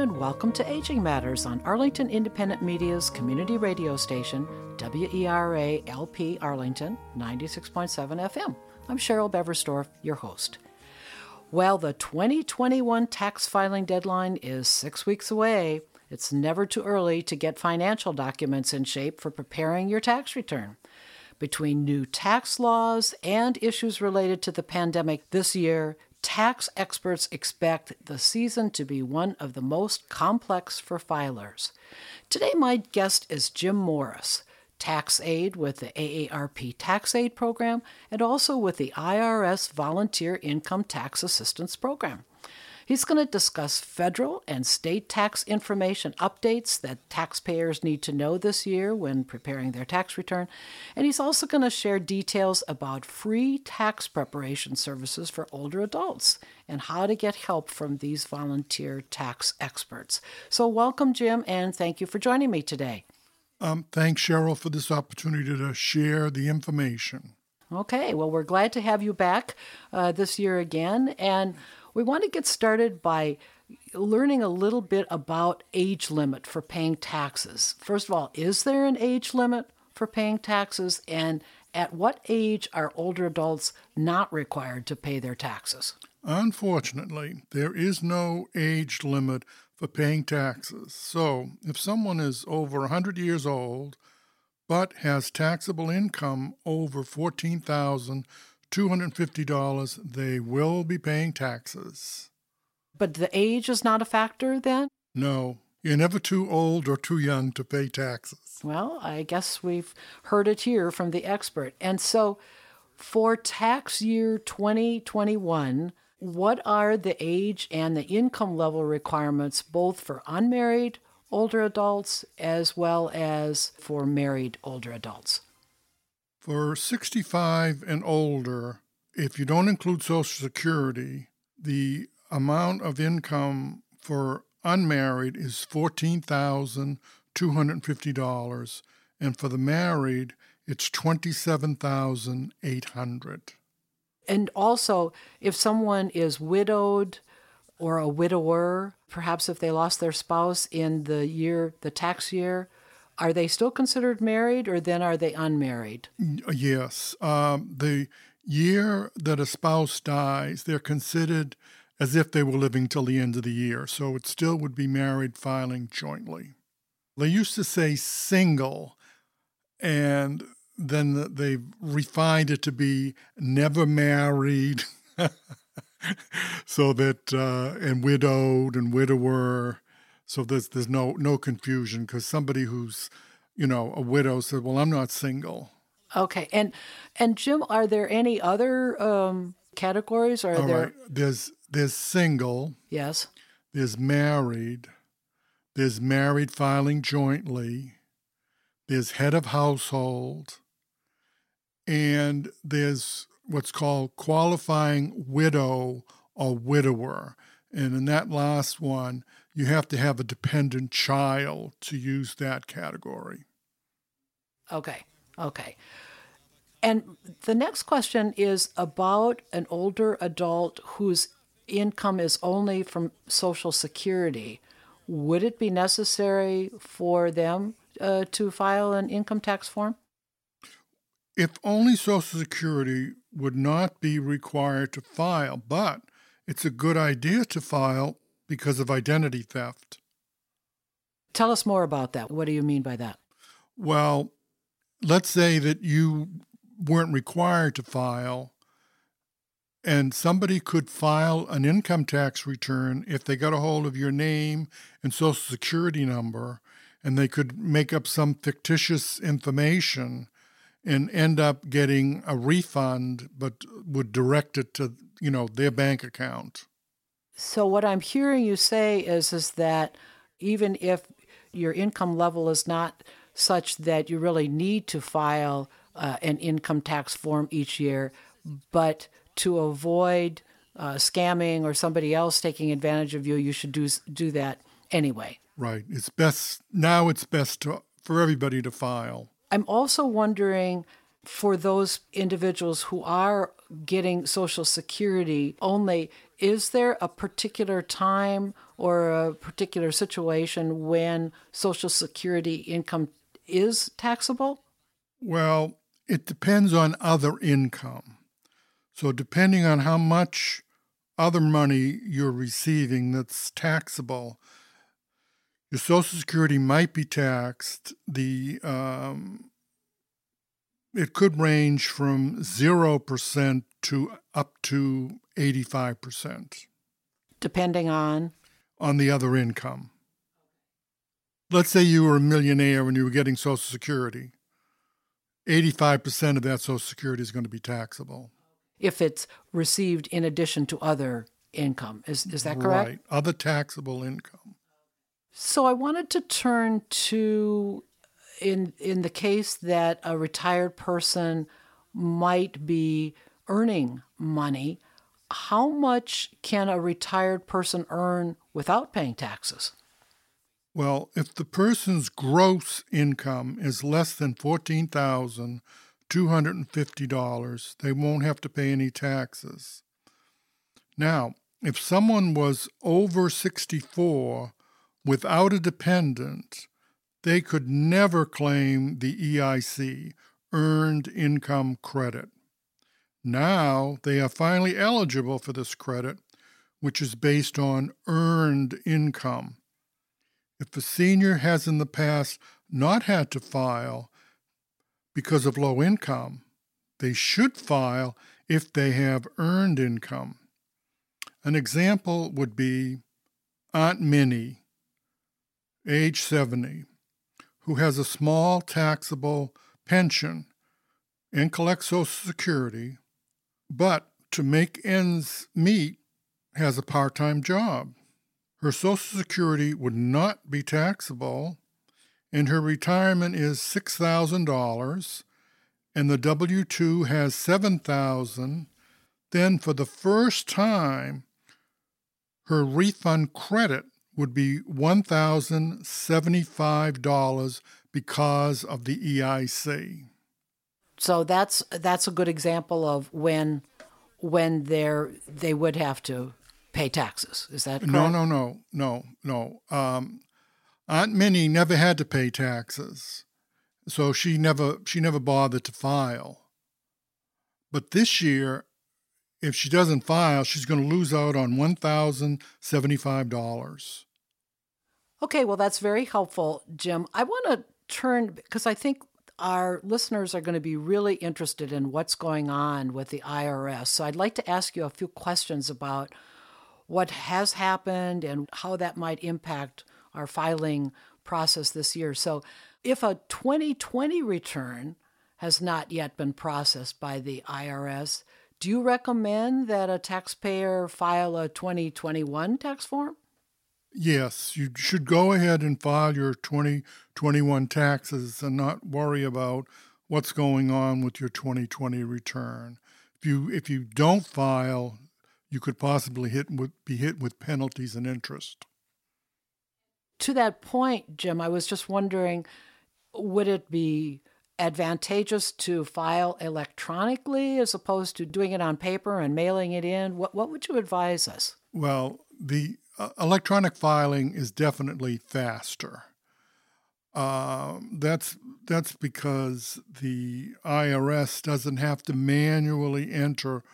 And welcome to Aging Matters on Arlington Independent Media's community radio station, WERA LP Arlington, 96.7 FM. I'm Cheryl Beversdorf, your host. Well, the 2021 tax filing deadline is six weeks away. It's never too early to get financial documents in shape for preparing your tax return. Between new tax laws and issues related to the pandemic this year, tax experts expect the season to be one of the most complex for filers. Today, my guest is Jim Morris, tax aide with the AARP Taxaide Program and also with the IRS Volunteer Income Tax Assistance Program. He's going to discuss federal and state tax information updates that taxpayers need to know this year when preparing their tax return. And he's also going to share details about free tax preparation services for older adults and how to get help from these volunteer tax experts. So, welcome, Jim, and thank you for joining me today. Um, thanks, Cheryl, for this opportunity to share the information. Okay, well, we're glad to have you back uh, this year again. And we want to get started by learning a little bit about age limit for paying taxes. First of all, is there an age limit for paying taxes? And at what age are older adults not required to pay their taxes? Unfortunately, there is no age limit for paying taxes. So, if someone is over 100 years old but has taxable income over 14,000 $250, they will be paying taxes. But the age is not a factor then? No. You're never too old or too young to pay taxes. Well, I guess we've heard it here from the expert. And so for tax year 2021, what are the age and the income level requirements both for unmarried older adults as well as for married older adults? For 65 and older, if you don't include Social Security, the amount of income for unmarried is $14,250 and for the married it's 27,800. And also, if someone is widowed or a widower, perhaps if they lost their spouse in the year, the tax year, are they still considered married or then are they unmarried? Yes. Um, the year that a spouse dies, they're considered as if they were living till the end of the year. So it still would be married filing jointly. They used to say single, and then they've refined it to be never married. so that, uh, and widowed and widower so there's there's no no confusion because somebody who's you know a widow said, "Well, I'm not single." Okay, and and Jim, are there any other um, categories? Are All there? Right. There's there's single. Yes. There's married. There's married filing jointly. There's head of household. And there's what's called qualifying widow or widower. And in that last one, you have to have a dependent child to use that category. Okay, okay. And the next question is about an older adult whose income is only from Social Security. Would it be necessary for them uh, to file an income tax form? If only Social Security would not be required to file, but it's a good idea to file because of identity theft. Tell us more about that. What do you mean by that? Well, let's say that you weren't required to file. And somebody could file an income tax return if they got a hold of your name and social security number, and they could make up some fictitious information and end up getting a refund, but would direct it to you know their bank account. So what I'm hearing you say is is that even if your income level is not such that you really need to file uh, an income tax form each year, but to avoid uh, scamming or somebody else taking advantage of you, you should do do that anyway. Right. It's best now. It's best to, for everybody to file. I'm also wondering for those individuals who are getting Social Security only, is there a particular time or a particular situation when Social Security income is taxable? Well, it depends on other income. So, depending on how much other money you're receiving that's taxable, your Social Security might be taxed. The um, it could range from zero percent to up to eighty-five percent, depending on on the other income. Let's say you were a millionaire and you were getting Social Security. 85% of that Social Security is going to be taxable. If it's received in addition to other income. Is, is that correct? Right, other taxable income. So I wanted to turn to in in the case that a retired person might be earning money, how much can a retired person earn without paying taxes? Well, if the person's gross income is less than $14,250, they won't have to pay any taxes. Now, if someone was over 64 without a dependent, they could never claim the EIC, Earned Income Credit. Now they are finally eligible for this credit, which is based on earned income. If a senior has in the past not had to file because of low income, they should file if they have earned income. An example would be Aunt Minnie, age 70, who has a small taxable pension and collects Social Security, but to make ends meet has a part time job. Her Social Security would not be taxable, and her retirement is $6,000, and the W 2 has 7000 then for the first time, her refund credit would be $1,075 because of the EIC. So that's that's a good example of when when they're they would have to pay taxes. Is that correct? No, no, no, no, no. Um, Aunt Minnie never had to pay taxes, so she never she never bothered to file. But this year, if she doesn't file, she's going to lose out on one thousand seventy-five dollars. Okay, well that's very helpful, Jim. I want to turn because I think our listeners are going to be really interested in what's going on with the IRS. So I'd like to ask you a few questions about what has happened and how that might impact our filing process this year. So, if a 2020 return has not yet been processed by the IRS, do you recommend that a taxpayer file a 2021 tax form? Yes, you should go ahead and file your 2021 taxes and not worry about what's going on with your 2020 return. If you if you don't file, you could possibly hit with, be hit with penalties and interest. To that point, Jim, I was just wondering would it be advantageous to file electronically as opposed to doing it on paper and mailing it in? What, what would you advise us? Well, the uh, electronic filing is definitely faster. Uh, that's that's because the IRS doesn't have to manually enter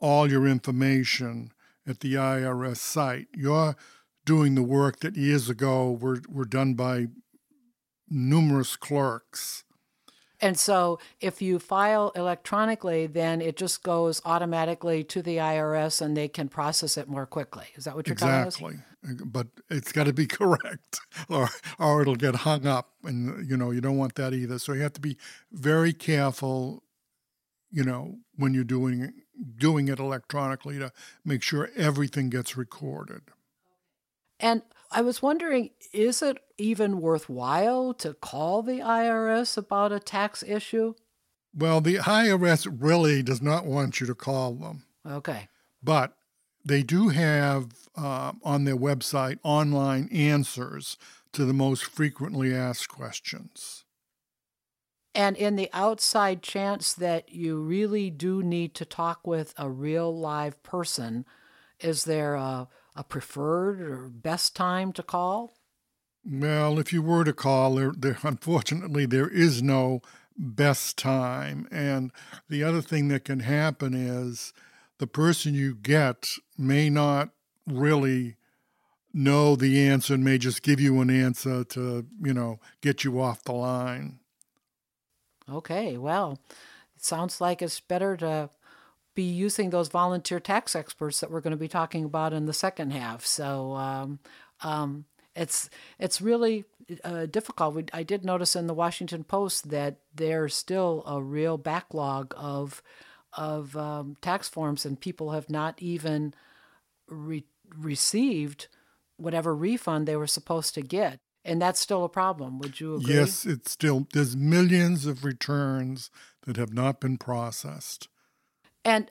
all your information at the IRS site. You're doing the work that years ago were, were done by numerous clerks. And so if you file electronically, then it just goes automatically to the IRS and they can process it more quickly. Is that what you're talking about? exactly. But it's got to be correct or or it'll get hung up and you know, you don't want that either. So you have to be very careful you know, when you're doing doing it electronically to make sure everything gets recorded. And I was wondering, is it even worthwhile to call the IRS about a tax issue? Well, the IRS really does not want you to call them. Okay. But they do have uh, on their website online answers to the most frequently asked questions. And in the outside chance that you really do need to talk with a real live person, is there a, a preferred or best time to call? Well, if you were to call, there, there unfortunately there is no best time. And the other thing that can happen is the person you get may not really know the answer and may just give you an answer to, you know, get you off the line. Okay, well, it sounds like it's better to be using those volunteer tax experts that we're going to be talking about in the second half. So um, um, it's it's really uh, difficult. We, I did notice in the Washington Post that there's still a real backlog of of um, tax forms, and people have not even re- received whatever refund they were supposed to get and that's still a problem. Would you agree? Yes, it's still there's millions of returns that have not been processed. And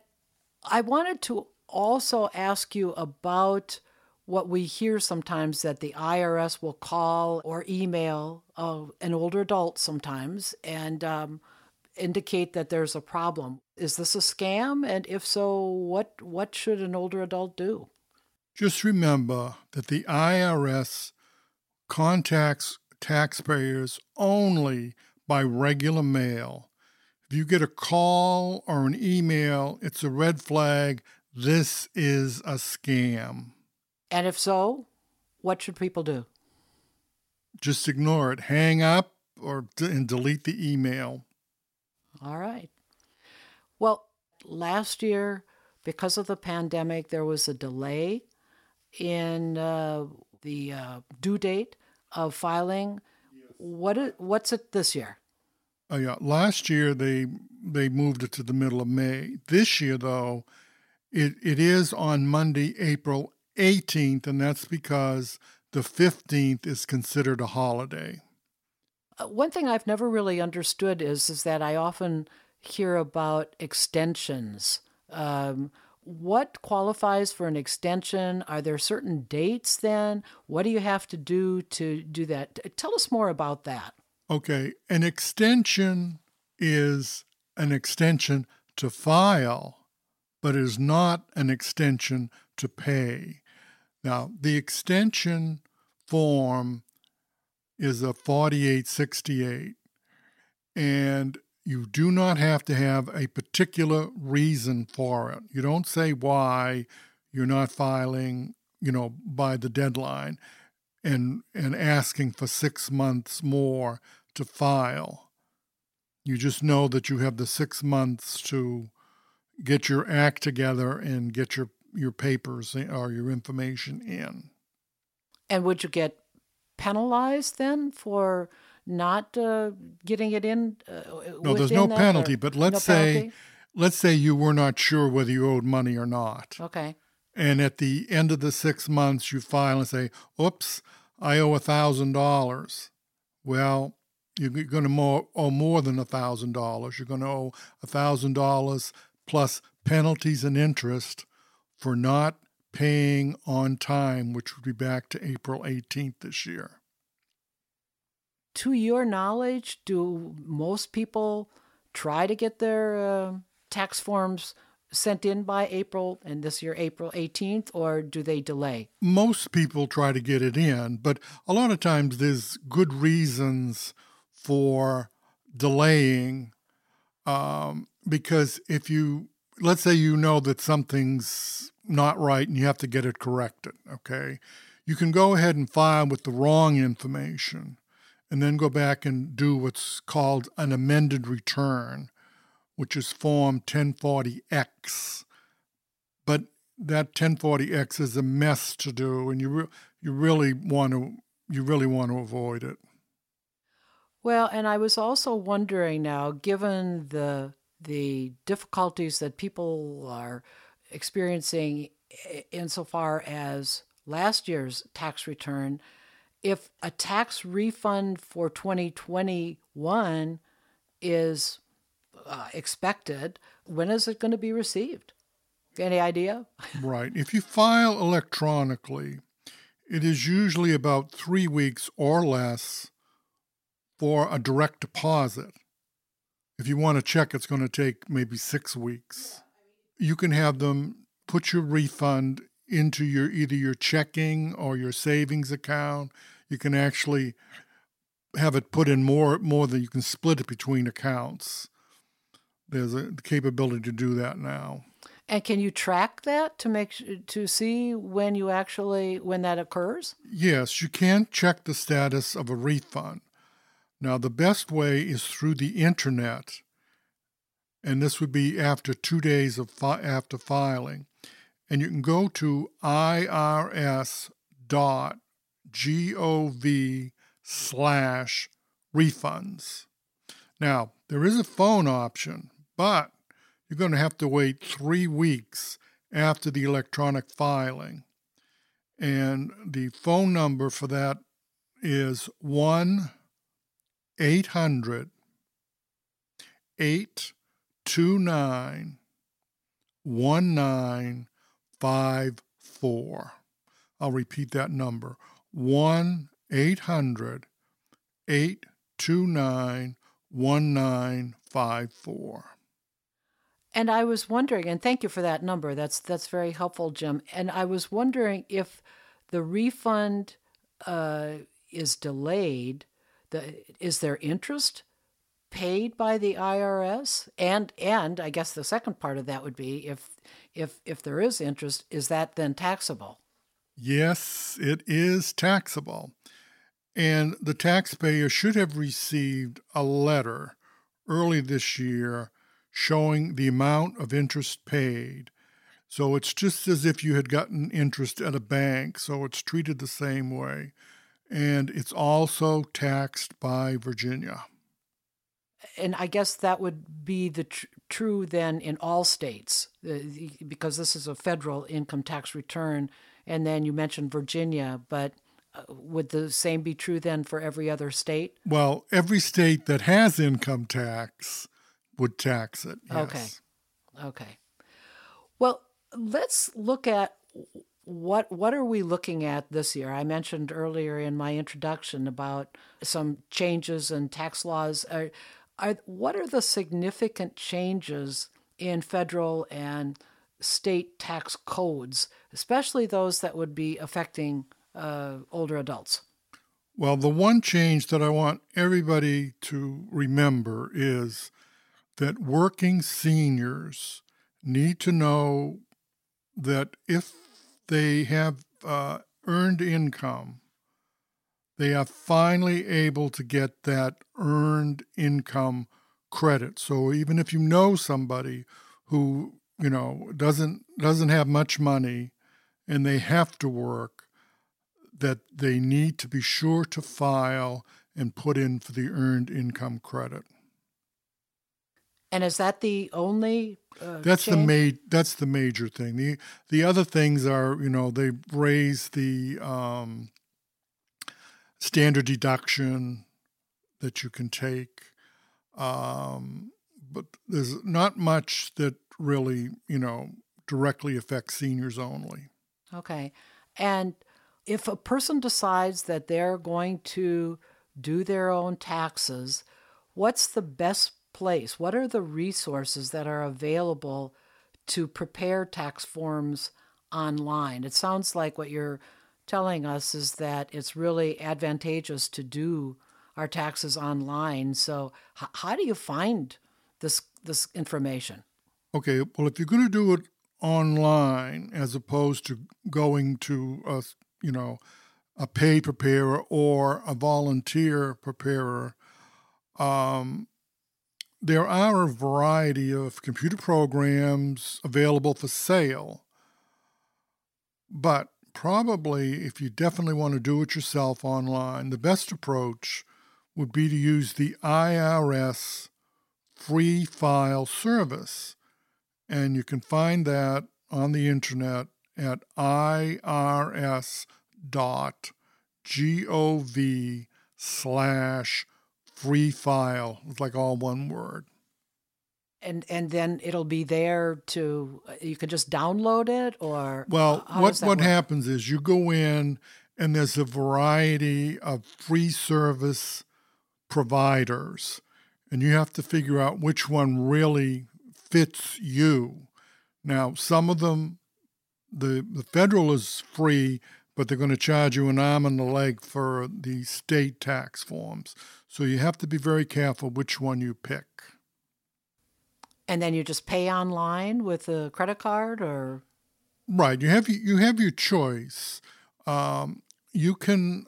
I wanted to also ask you about what we hear sometimes that the IRS will call or email uh, an older adult sometimes and um, indicate that there's a problem. Is this a scam? And if so, what what should an older adult do? Just remember that the IRS contacts taxpayers only by regular mail. If you get a call or an email, it's a red flag. This is a scam. And if so, what should people do? Just ignore it. Hang up or and delete the email. All right. Well, last year, because of the pandemic, there was a delay in uh, the uh, due date of filing. What is, what's it this year? Oh yeah, last year they they moved it to the middle of May. This year though, it it is on Monday, April 18th, and that's because the 15th is considered a holiday. Uh, one thing I've never really understood is is that I often hear about extensions. Um, what qualifies for an extension? Are there certain dates then? What do you have to do to do that? Tell us more about that. Okay, an extension is an extension to file, but is not an extension to pay. Now, the extension form is a 4868, and you do not have to have a particular reason for it. You don't say why you're not filing, you know, by the deadline and and asking for 6 months more to file. You just know that you have the 6 months to get your act together and get your your papers or your information in. And would you get penalized then for not uh, getting it in? Uh, no, there's no penalty. But let's no say, penalty? let's say you were not sure whether you owed money or not. Okay. And at the end of the six months, you file and say, "Oops, I owe a thousand dollars." Well, you're going to owe more than a thousand dollars. You're going to owe a thousand dollars plus penalties and interest for not paying on time, which would be back to April 18th this year to your knowledge, do most people try to get their uh, tax forms sent in by April and this year April 18th or do they delay? Most people try to get it in, but a lot of times there's good reasons for delaying um, because if you let's say you know that something's not right and you have to get it corrected, okay? You can go ahead and file with the wrong information and then go back and do what's called an amended return, which is Form 1040X. But that 1040X is a mess to do, and you re- you really want to you really want to avoid it. Well, and I was also wondering now, given the the difficulties that people are experiencing insofar as last year's tax return, if a tax refund for 2021 is uh, expected, when is it going to be received? Any idea? right. If you file electronically, it is usually about three weeks or less for a direct deposit. If you want to check, it's going to take maybe six weeks. You can have them put your refund into your either your checking or your savings account. You can actually have it put in more more than you can split it between accounts. There's a capability to do that now. And can you track that to make to see when you actually when that occurs? Yes, you can check the status of a refund. Now, the best way is through the internet, and this would be after two days of fi- after filing. And you can go to irs.gov slash refunds. Now, there is a phone option, but you're going to have to wait three weeks after the electronic filing. And the phone number for that is 1 800 829 1954. I'll repeat that number 1 800 829 1954. And I was wondering, and thank you for that number. That's that's very helpful, Jim. And I was wondering if the refund uh, is delayed, the, is there interest paid by the IRS? And and I guess the second part of that would be if if if there is interest, is that then taxable? Yes, it is taxable. And the taxpayer should have received a letter early this year showing the amount of interest paid. So it's just as if you had gotten interest at a bank, so it's treated the same way and it's also taxed by Virginia. And I guess that would be the tr- true then in all states, uh, because this is a federal income tax return. And then you mentioned Virginia, but uh, would the same be true then for every other state? Well, every state that has income tax would tax it. Yes. Okay. Okay. Well, let's look at what what are we looking at this year? I mentioned earlier in my introduction about some changes in tax laws. Are, are what are the significant changes in federal and state tax codes, especially those that would be affecting uh, older adults? Well, the one change that I want everybody to remember is that working seniors need to know that if they have uh, earned income, they are finally able to get that earned income credit. So even if you know somebody who you know doesn't doesn't have much money and they have to work, that they need to be sure to file and put in for the earned income credit. And is that the only? Uh, that's change? the ma- That's the major thing. the The other things are, you know, they raise the um, standard deduction that you can take, um, but there's not much that really, you know, directly affects seniors only. Okay, and if a person decides that they're going to do their own taxes, what's the best place? What are the resources that are available to prepare tax forms online? It sounds like what you're telling us is that it's really advantageous to do our taxes online. So, h- how do you find this this information? Okay, well, if you're going to do it online as opposed to going to a you know a paid preparer or a volunteer preparer, um, there are a variety of computer programs available for sale. But probably, if you definitely want to do it yourself online, the best approach would be to use the IRS free file service. And you can find that on the internet at irs.gov slash free file. It's like all one word. And and then it'll be there to uh, you can just download it or well what what work? happens is you go in and there's a variety of free service providers and you have to figure out which one really fits you. Now, some of them, the, the federal is free, but they're going to charge you an arm and a leg for the state tax forms. So you have to be very careful which one you pick. And then you just pay online with a credit card, or right? You have you have your choice. Um, you can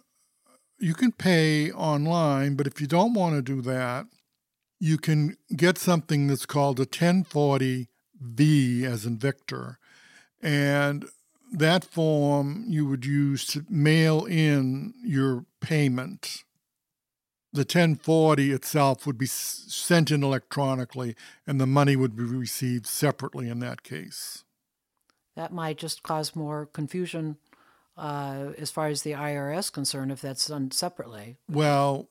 you can pay online, but if you don't want to do that, you can get something that's called a 1040V, as in Victor. And that form you would use to mail in your payment. The 1040 itself would be sent in electronically, and the money would be received separately in that case. That might just cause more confusion uh, as far as the IRS concerned if that's done separately. Well,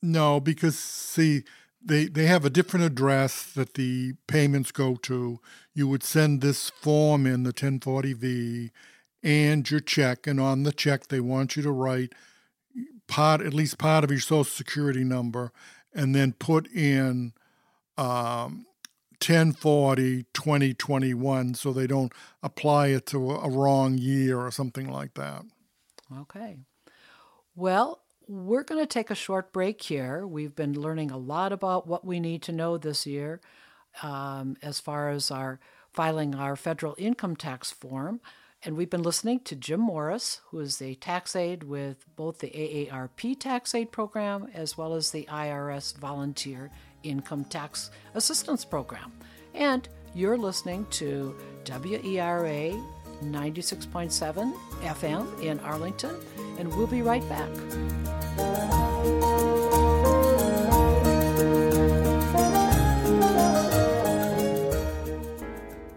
no, because see, they they have a different address that the payments go to. You would send this form in the 1040V and your check, and on the check they want you to write part at least part of your social security number, and then put in um, 1040 2021 so they don't apply it to a wrong year or something like that. Okay. Well, we're going to take a short break here. We've been learning a lot about what we need to know this year um, as far as our filing our federal income tax form. And we've been listening to Jim Morris, who is the tax aide with both the AARP Taxaide program as well as the IRS volunteer income tax assistance program. And you're listening to WERA 96.7 FM in Arlington, and we'll be right back.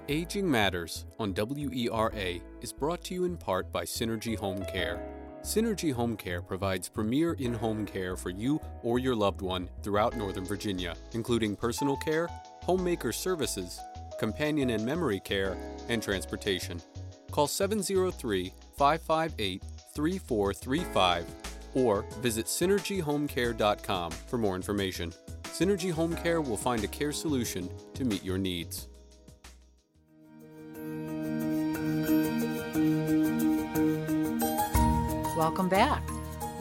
Aging Matters on WERA is brought to you in part by Synergy Home Care. Synergy Home Care provides premier in home care for you or your loved one throughout Northern Virginia, including personal care, homemaker services, companion and memory care, and transportation. Call 703 558 3435 or visit synergyhomecare.com for more information. Synergy Home Care will find a care solution to meet your needs. Welcome back.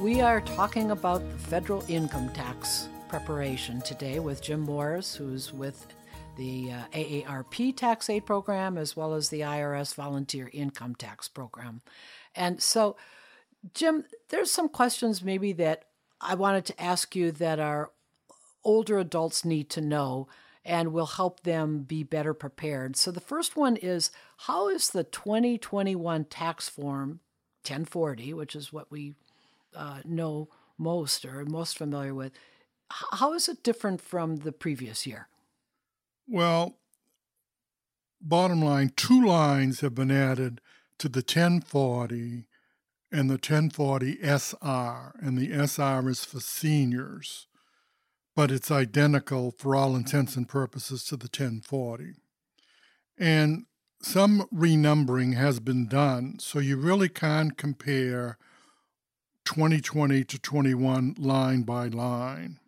We are talking about the federal income tax preparation today with Jim Morris, who's with the uh, AARP Taxaide program as well as the IRS volunteer income tax program. And so, Jim, there's some questions maybe that I wanted to ask you that our older adults need to know and will help them be better prepared. So the first one is how is the 2021 tax form 1040, which is what we uh, know most or most familiar with, how is it different from the previous year? Well, bottom line, two lines have been added to the 1040 and the 1040 SR, and the SR is for seniors, but it's identical for all intents and purposes to the 1040. And some renumbering has been done, so you really can't compare 2020 to 21 line by line.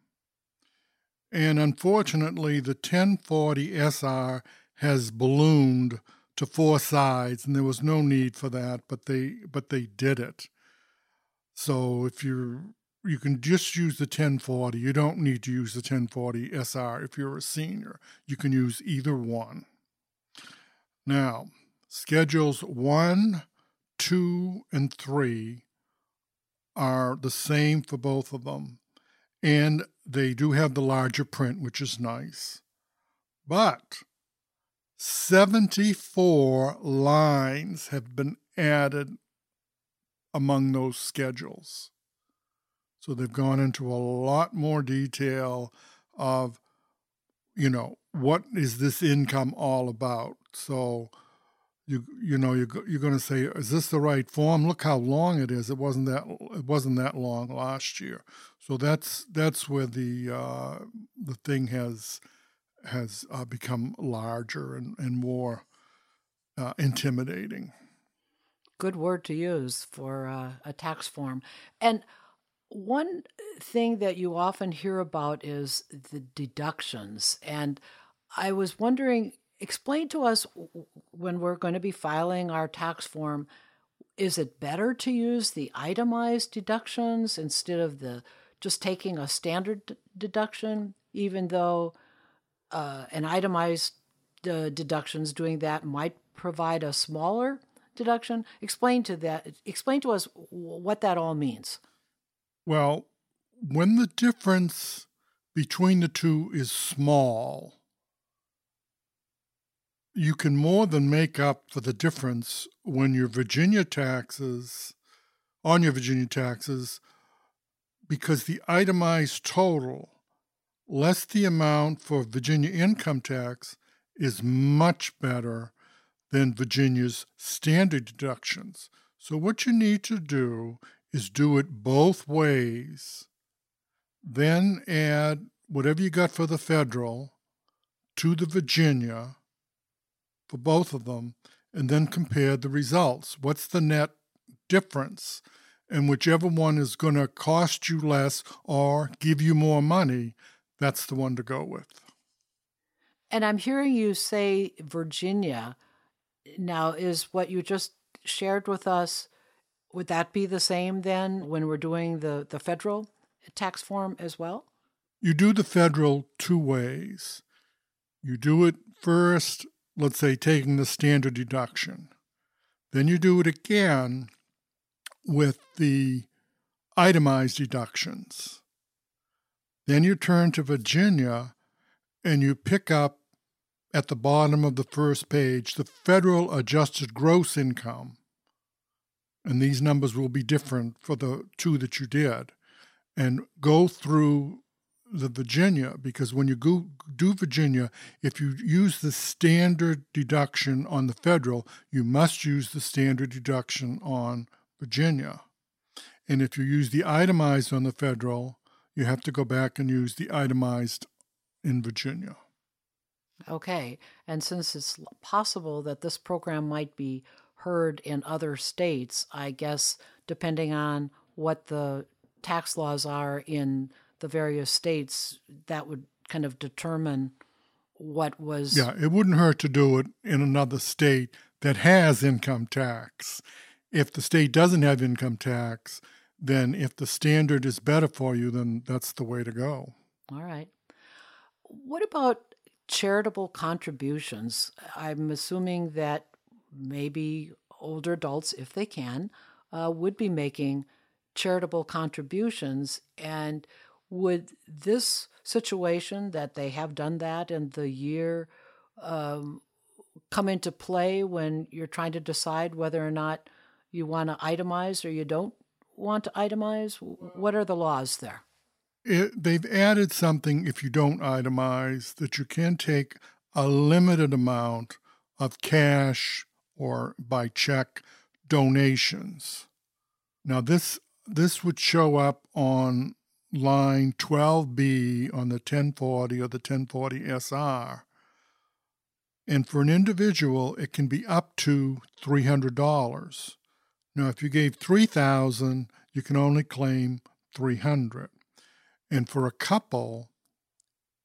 And unfortunately, the 1040 SR has ballooned to four sides, and there was no need for that, but they but they did it. So if you're you can just use the 1040. You don't need to use the 1040 SR if you're a senior. You can use either one. Now, schedules one, two, and three are the same for both of them. And they do have the larger print, which is nice. But 74 lines have been added among those schedules. So they've gone into a lot more detail of, you know, what is this income all about? So you you know you're, you're going to say is this the right form? Look how long it is. It wasn't that it wasn't that long last year. So that's that's where the uh, the thing has has uh, become larger and, and more uh, intimidating. Good word to use for uh, a tax form. And one thing that you often hear about is the deductions. And i was wondering explain to us when we're going to be filing our tax form is it better to use the itemized deductions instead of the just taking a standard d- deduction even though uh, an itemized uh, deductions doing that might provide a smaller deduction? Explain to that explain to us what that all means. Well when the difference between the two is small you can more than make up for the difference when your Virginia taxes, on your Virginia taxes, because the itemized total less the amount for Virginia income tax is much better than Virginia's standard deductions. So, what you need to do is do it both ways. Then add whatever you got for the federal to the Virginia for both of them and then compare the results. What's the net difference? And whichever one is going to cost you less or give you more money, that's the one to go with. And I'm hearing you say Virginia. Now, is what you just shared with us, would that be the same then when we're doing the, the federal tax form as well? You do the federal two ways. You do it first let's say, taking the standard deduction. Then you do it again with the itemized deductions. Then you turn to Virginia and you pick up at the bottom of the first page the federal adjusted gross income. And these numbers will be different for the two that you did. And go through the Virginia because when you go, do Virginia, if you use the standard deduction on the federal, you must use the standard deduction on Virginia. And if you use the itemized on the federal, you have to go back and use the itemized in Virginia. Okay. And since it's possible that this program might be heard in other states, I guess depending on what the tax laws are in the various states, that would kind of determine what was. Yeah, it wouldn't hurt to do it in another state that has income tax. If the state doesn't have income tax, then if the standard is better for you, then that's the way to go. All right. What about charitable contributions? I'm assuming that maybe older adults, if they can, uh, would be making charitable contributions. And would this situation that they have done that in the year um, come into play when you're trying to decide whether or not you want to itemize or you don't want to itemize? What are the laws there? It, they've added something if you don't itemize that you can take a limited amount of cash or by check donations. Now this this would show up on line 12B on the 1040 or the 1040 SR. And for an individual, it can be up to $300. Now, if you gave 3000 you can only claim 300 And for a couple,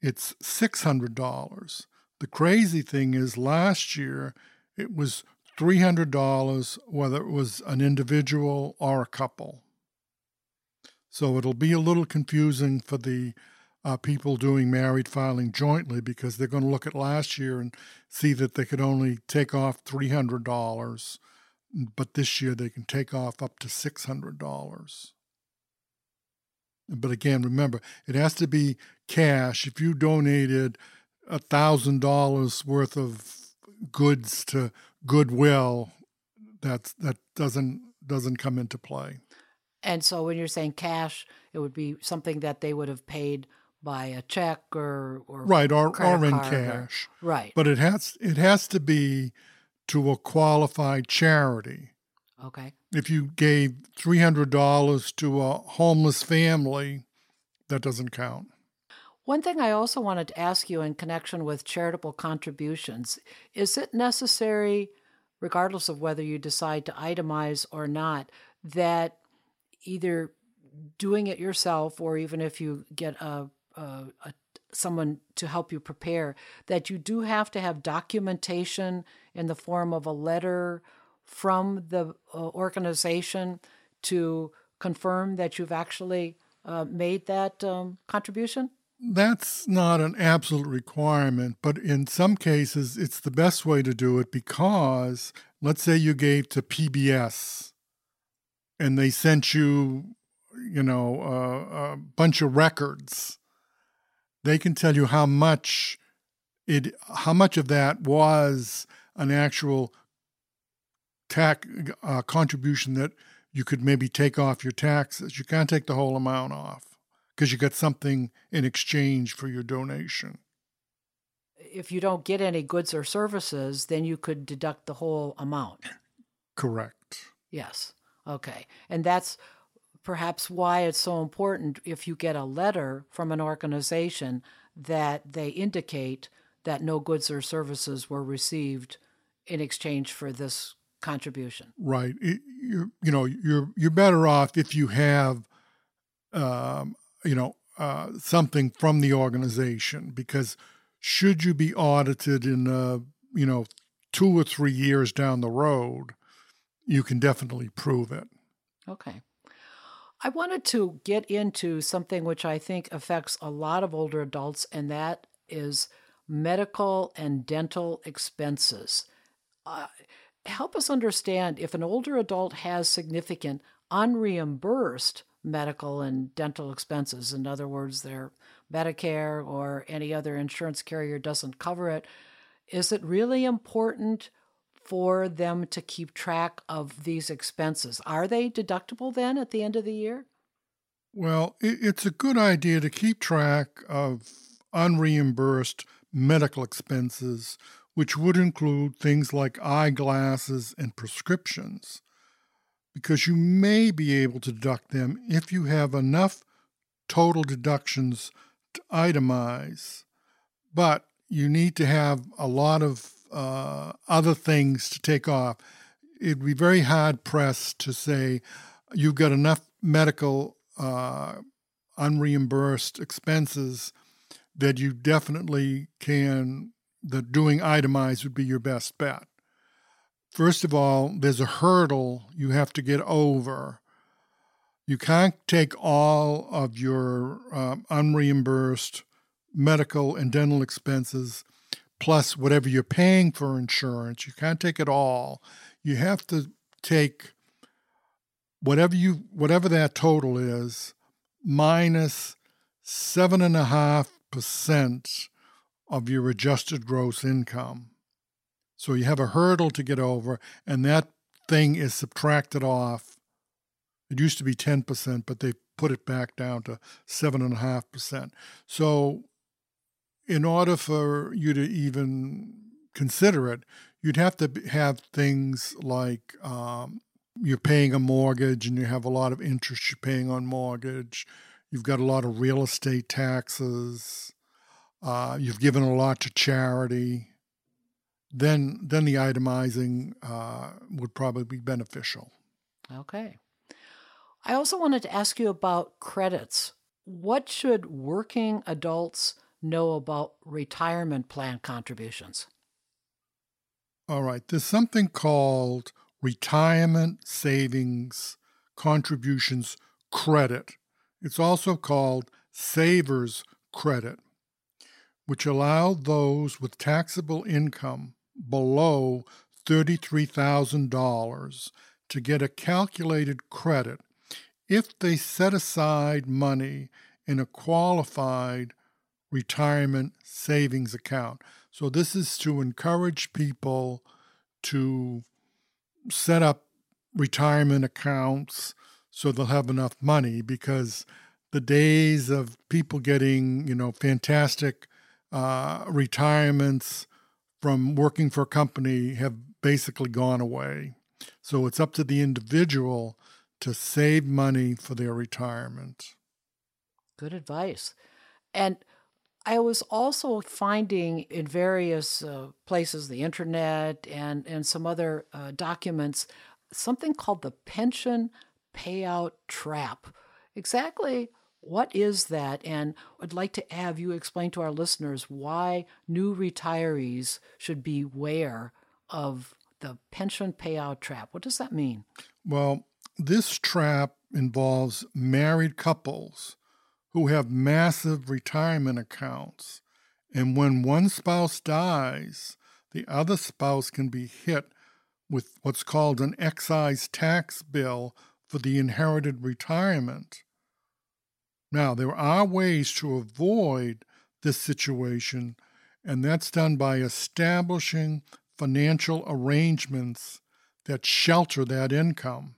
it's $600. The crazy thing is, last year, it was $300 whether it was an individual or a couple. So it'll be a little confusing for the uh, people doing married filing jointly because they're going to look at last year and see that they could only take off $300, but this year they can take off up to $600. But again, remember, it has to be cash. If you donated a thousand dollars worth of goods to Goodwill, that's that doesn't doesn't come into play. And so when you're saying cash, it would be something that they would have paid by a check or or right or, or in card or- cash. right. But it has it has to be to a qualified charity. okay. If you gave three hundred dollars to a homeless family, that doesn't count. One thing I also wanted to ask you in connection with charitable contributions is it necessary, regardless of whether you decide to itemize or not, that either doing it yourself or even if you get a, a, a someone to help you prepare that you do have to have documentation in the form of a letter from the uh, organization to confirm that you've actually uh, made that um, contribution? That's not an absolute requirement, but in some cases, it's the best way to do it because let's say you gave to PBS and they sent you, you know, a, a bunch of records. They can tell you how much it, how much of that was an actual tax uh, contribution that you could maybe take off your taxes. You can't take the whole amount off because you got something in exchange for your donation. If you don't get any goods or services, then you could deduct the whole amount. Correct. Yes. Okay. And that's perhaps why it's so important if you get a letter from an organization that they indicate that no goods or services were received in exchange for this contribution. Right. It, you're, you know, you're you're better off if you have, um, you know, uh, something from the organization because should you be audited in, uh, you know, two or three years down the road, you can definitely prove it. Okay. I wanted to get into something which I think affects a lot of older adults, and that is medical and dental expenses. Uh, help us understand if an older adult has significant unreimbursed medical and dental expenses, in other words, their Medicare or any other insurance carrier doesn't cover it, is it really important for them to keep track of these expenses? Are they deductible then at the end of the year? Well, it's a good idea to keep track of unreimbursed medical expenses, which would include things like eyeglasses and prescriptions, because you may be able to deduct them if you have enough total deductions to itemize. But you need to have a lot of uh, other things to take off. It'd be very hard pressed to say you've got enough medical uh, unreimbursed expenses that you definitely can, that doing itemized would be your best bet. First of all, there's a hurdle you have to get over. You can't take all of your um, unreimbursed medical and dental expenses plus whatever you're paying for insurance. You can't take it all. You have to take whatever you whatever that total is minus seven and a half percent of your adjusted gross income. So you have a hurdle to get over, and that thing is subtracted off. It used to be 10%, but they put it back down to 7.5%. So, in order for you to even consider it, you'd have to have things like um, you're paying a mortgage and you have a lot of interest you're paying on mortgage. You've got a lot of real estate taxes. Uh, you've given a lot to charity. Then, then the itemizing uh, would probably be beneficial. Okay. I also wanted to ask you about credits. What should working adults know about retirement plan contributions? All right, there's something called retirement savings contributions credit. It's also called savers credit, which allow those with taxable income below $33,000 to get a calculated credit if they set aside money in a qualified retirement savings account. So, this is to encourage people to set up retirement accounts so they'll have enough money because the days of people getting, you know, fantastic uh, retirements from working for a company have basically gone away. So it's up to the individual to save money for their retirement. Good advice. And I was also finding in various uh, places, the internet and, and some other uh, documents, something called the pension payout trap. Exactly what is that? And I'd like to have you explain to our listeners why new retirees should beware of the pension payout trap. What does that mean? Well, this trap involves married couples who have massive retirement accounts. And when one spouse dies, the other spouse can be hit with what's called an excise tax bill for the inherited retirement. Now, there are ways to avoid this situation, and that's done by establishing financial arrangements that shelter that income.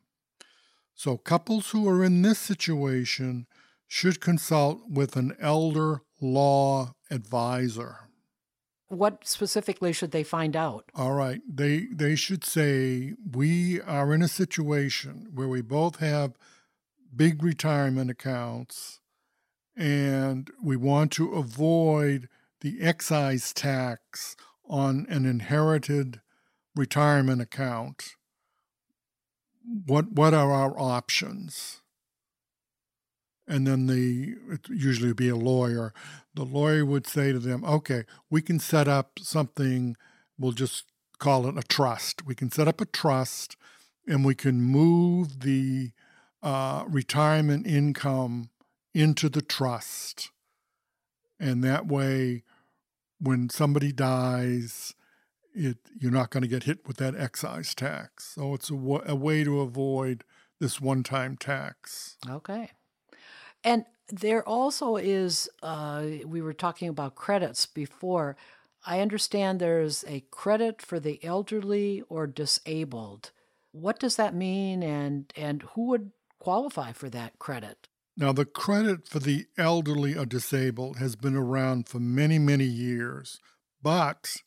So, couples who are in this situation should consult with an elder law advisor. What specifically should they find out? All right. They they should say we are in a situation where we both have big retirement accounts and we want to avoid the excise tax on an inherited retirement account. What what are our options? And then the usually be a lawyer. The lawyer would say to them, "Okay, we can set up something. We'll just call it a trust. We can set up a trust, and we can move the uh, retirement income into the trust. And that way, when somebody dies, it you're not going to get hit with that excise tax. So it's a, way to avoid this one-time tax. Okay. And there also is, uh, we were talking about credits before. I understand there's a credit for the elderly or disabled. What does that mean, and, and who would qualify for that credit? Now, the credit for the elderly or disabled has been around for many, many years, but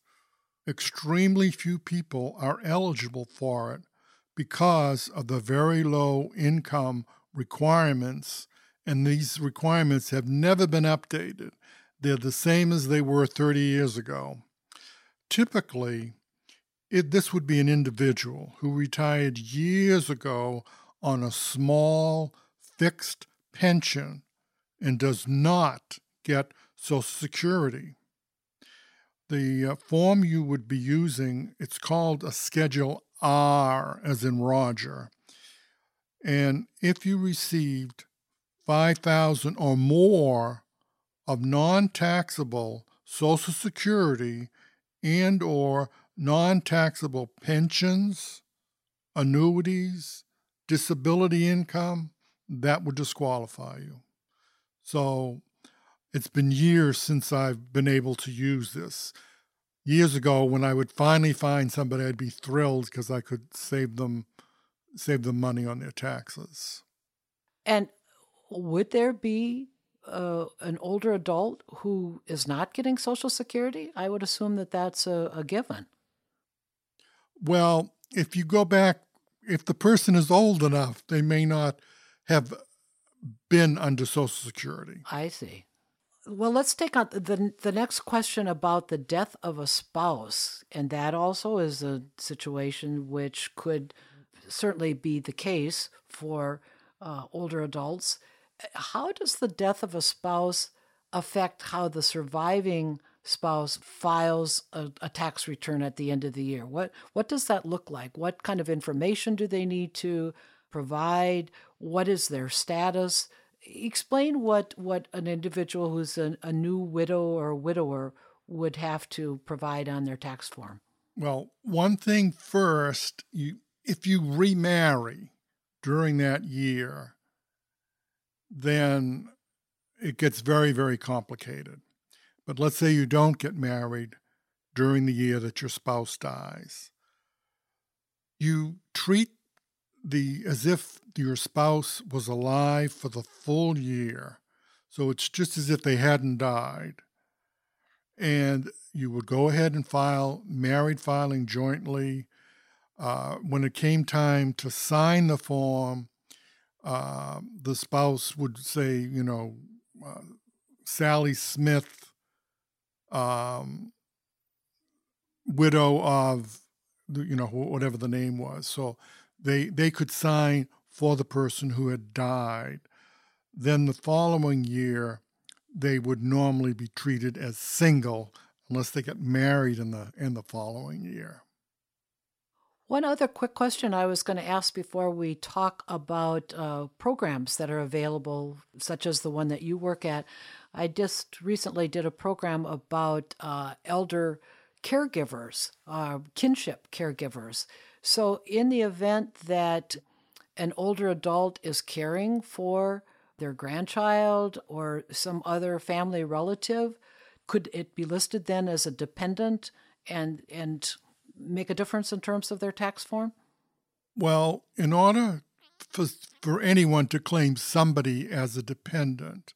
extremely few people are eligible for it because of the very low income requirements, and these requirements have never been updated. They're the same as they were 30 years ago. Typically, it, this would be an individual who retired years ago on a small, fixed pension and does not get Social Security. The uh, form you would be using, it's called a Schedule R, as in Roger. And if you received 5000 or more of non-taxable Social Security and or non-taxable pensions, annuities, disability income, that would disqualify you. So it's been years since I've been able to use this. Years ago, when I would finally find somebody, I'd be thrilled because I could save them save them money on their taxes. And would there be uh, an older adult who is not getting Social Security? I would assume that that's a, a given. Well, if you go back, if the person is old enough, they may not have been under Social Security. I see. Well, let's take on the the next question about the death of a spouse, and that also is a situation which could certainly be the case for uh, older adults. How does the death of a spouse affect how the surviving spouse files a, a, tax return at the end of the year? What what does that look like? What kind of information do they need to provide? What is their status? Explain what, what an individual who's a, a new widow or widower would have to provide on their tax form. Well, one thing first, you if you remarry during that year, then it gets very, very complicated. But let's say you don't get married during the year that your spouse dies. You treat the as if your spouse was alive for the full year. So it's just as if they hadn't died. And you would go ahead and file married filing jointly. Uh, when it came time to sign the form, uh, the spouse would say, you know, uh, Sally Smith, um, widow of, you know, whatever the name was. So they they could sign for the person who had died. Then the following year, they would normally be treated as single unless they get married in the in the following year. One other quick question I was going to ask before we talk about uh, programs that are available, such as the one that you work at. I just recently did a program about uh, elder caregivers, uh, kinship caregivers. So, in the event that an older adult is caring for their grandchild or some other family relative, could it be listed then as a dependent and and make a difference in terms of their tax form? Well, in order for, for anyone to claim somebody as a dependent,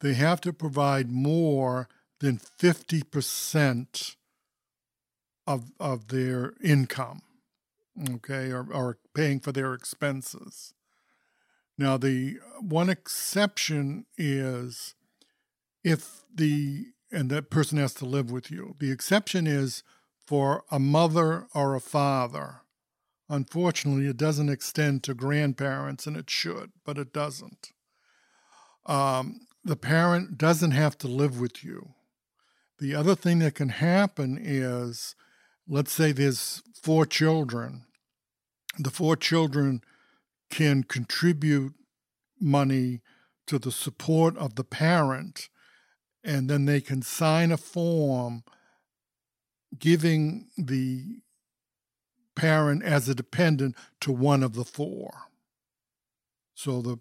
they have to provide more than 50% of, of their income, okay, or, or paying for their expenses. Now, the one exception is if the, and that person has to live with you. The exception is for a mother or a father. Unfortunately, it doesn't extend to grandparents, and it should, but it doesn't. Um, the parent doesn't have to live with you. The other thing that can happen is let's say there's four children. The four children can contribute money to the support of the parent, and then they can sign a form giving the parent as a dependent to one of the four. So the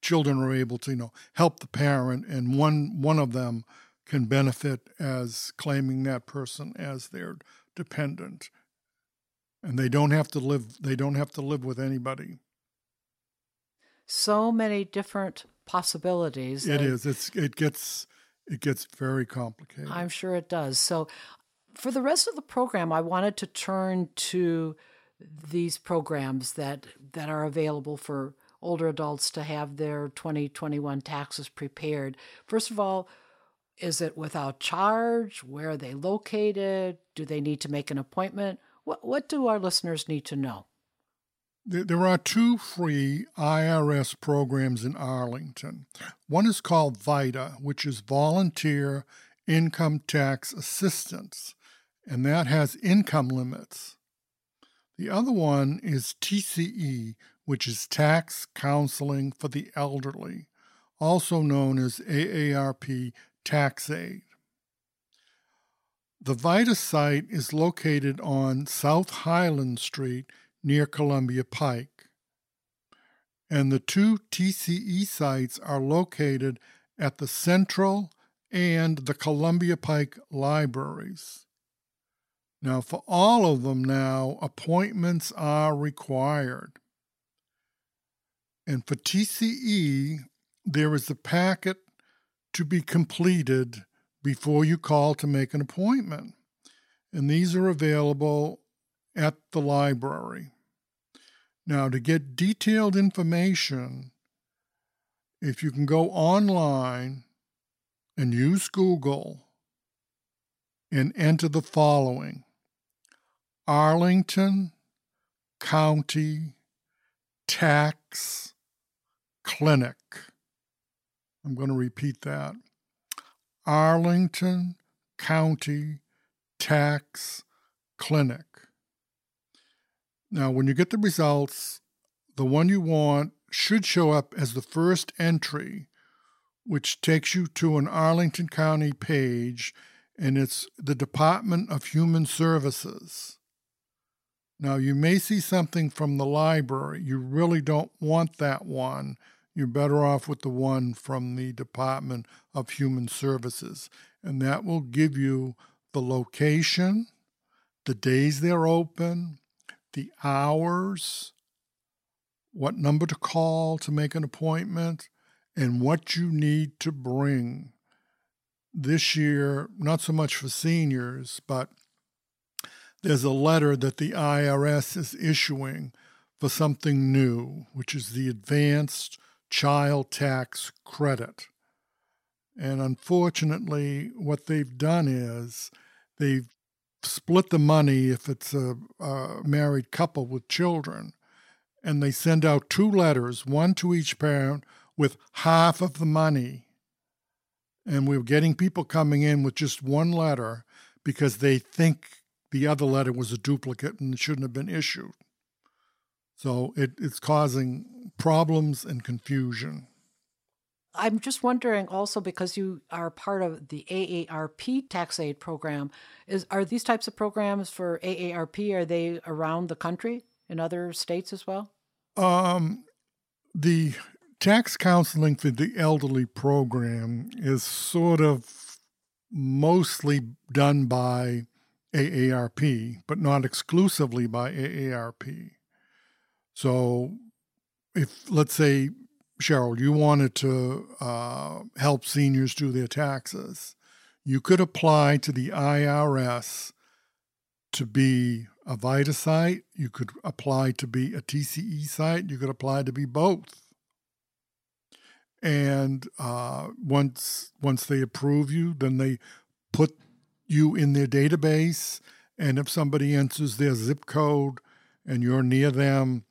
children are able to, you know, help the parent, and one one of them can benefit as claiming that person as their dependent. And they don't have to live they don't have to live with anybody. So many different possibilities. It is. It's it gets it gets very complicated. I'm sure it does. So for the rest of the program, I wanted to turn to these programs that that are available for older adults to have their 2021 taxes prepared. First of all, is it without charge? Where are they located? Do they need to make an appointment? What what do our listeners need to know? There are two free IRS programs in Arlington. One is called VITA, which is Volunteer Income Tax Assistance and that has income limits. The other one is TCE, which is Tax Counseling for the Elderly, also known as AARP Taxaide. The VITA site is located on South Highland Street near Columbia Pike. And the two TCE sites are located at the Central and the Columbia Pike libraries. Now, for all of them now, appointments are required. And for TCE, there is a packet to be completed before you call to make an appointment. And these are available at the library. Now, to get detailed information, if you can go online and use Google and enter the following Arlington County Tax Clinic. I'm going to repeat that. Arlington County Tax Clinic. Now, when you get the results, the one you want should show up as the first entry, which takes you to an Arlington County page, and it's the Department of Human Services. Now, you may see something from the library. You really don't want that one. you're better off with the one from the Department of Human Services. And that will give you the location, the days they're open, the hours, what number to call to make an appointment, and what you need to bring. This year, not so much for seniors, but there's a letter that the IRS is issuing for something new, which is the Advanced Child Tax Credit. And unfortunately, what they've done is they've split the money if it's a, a, married couple with children. And they send out two letters, one to each parent, with half of the money. And we're getting people coming in with just one letter because they think the other letter was a duplicate and it shouldn't have been issued. So it, it's causing problems and confusion. I'm just wondering also because you are part of the AARP Taxaide program, is are these types of programs for AARP are they around the country in other states as well? Um, the tax counseling for the elderly program is sort of mostly done by AARP, but not exclusively by AARP. So, if let's say Cheryl, you wanted to uh, help seniors do their taxes, you could apply to the IRS to be a VITA site. You could apply to be a TCE site. You could apply to be both. And uh, once once they approve you, then they put you in their database. And if somebody enters their zip code and you're near them,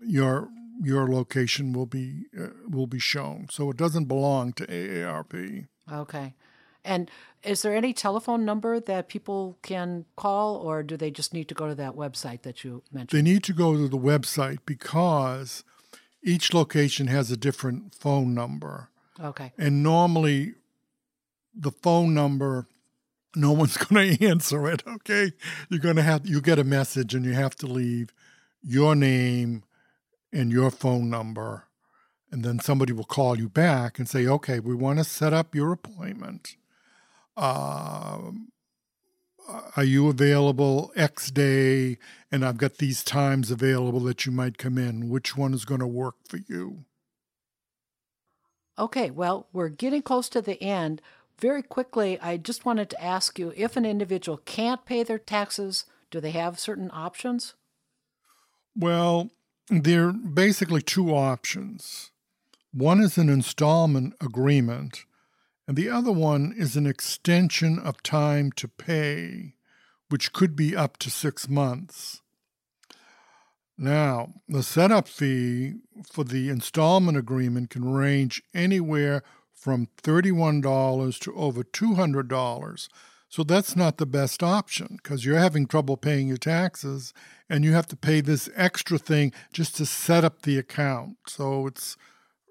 you're your location will be uh, will be shown. So it doesn't belong to AARP. Okay. And is there any telephone number that people can call, or do they just need to go to that website that you mentioned? They need to go to the website because each location has a different phone number. Okay. And normally, the phone number, no one's going to answer it. Okay, you're going to have you get a message, and you have to leave your name and your phone number. And then somebody will call you back and say, okay, we want to set up your appointment. Uh, are you available X day? And I've got these times available that you might come in. Which one is going to work for you? Okay, well, we're getting close to the end. Very quickly, I just wanted to ask you if an individual can't pay their taxes, do they have certain options? Well, there are basically two options. One is an installment agreement, and the other one is an extension of time to pay, which could be up to six months. Now, the setup fee for the installment agreement can range anywhere from $31 to over $200 so that's not the best option because you're having trouble paying your taxes and you have to pay this extra thing just to set up the account. So it's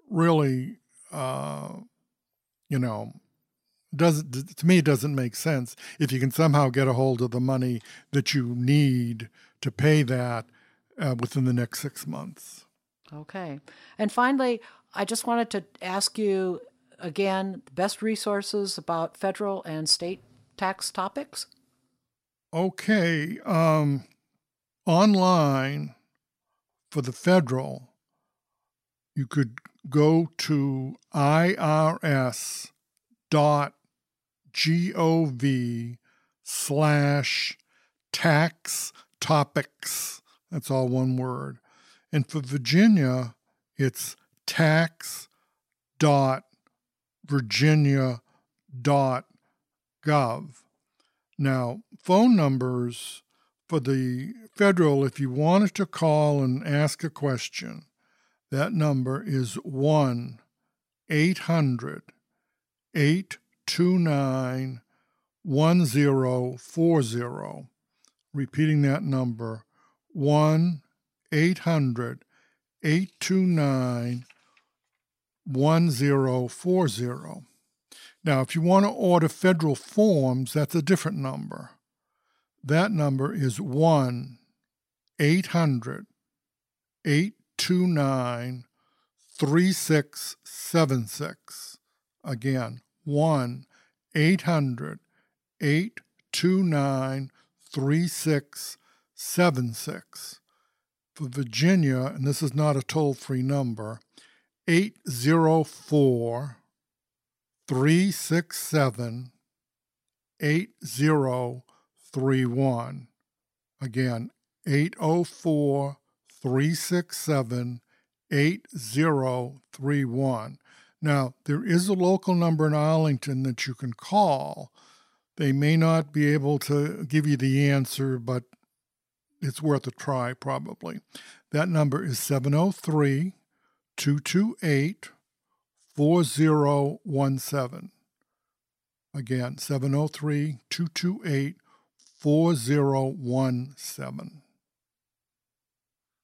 really, uh, you know, doesn't to me it doesn't make sense if you can somehow get a hold of the money that you need to pay that uh, within the next six months. Okay, and finally, I just wanted to ask you again best resources about federal and state tax topics? Okay. Um, online for the federal, you could go to irs.gov slash tax topics. That's all one word. And for Virginia, it's tax dot virginia dot gov. Now, phone numbers for the federal, if you wanted to call and ask a question, that number is 1 800 829 1040. Repeating that number 1 800 829 1040. Now, if you want to order federal forms, that's a different number. That number is 1 800 829 3676. Again, 1 800 829 3676. For Virginia, and this is not a toll free number, 804 367 8031. Again, 804 367 8031. Now, there is a local number in Arlington that you can call. They may not be able to give you the answer, but it's worth a try probably. That number is 703 228 4017. Again, 703 228 4017.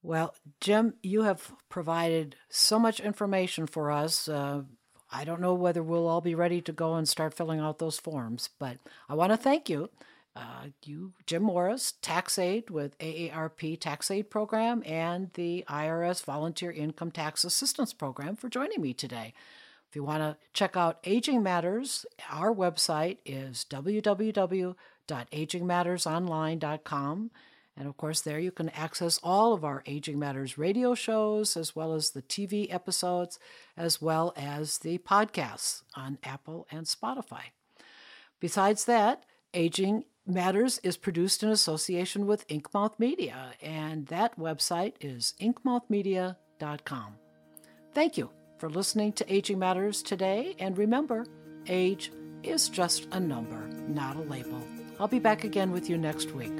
Well, Jim, you have provided so much information for us. Uh, I don't know whether we'll all be ready to go and start filling out those forms, but I want to thank you. Uh, you, Jim Morris, Taxaide with AARP Taxaide Program and the IRS Volunteer Income Tax Assistance Program, for joining me today. If you want to check out Aging Matters, our website is www.agingmattersonline.com. And of course, there you can access all of our Aging Matters radio shows, as well as the TV episodes, as well as the podcasts on Apple and Spotify. Besides that, Aging Matters is produced in association with Inkmouth Media, and that website is inkmouthmedia.com. Thank you for listening to Aging Matters today, and remember, age is just a number, not a label. I'll be back again with you next week.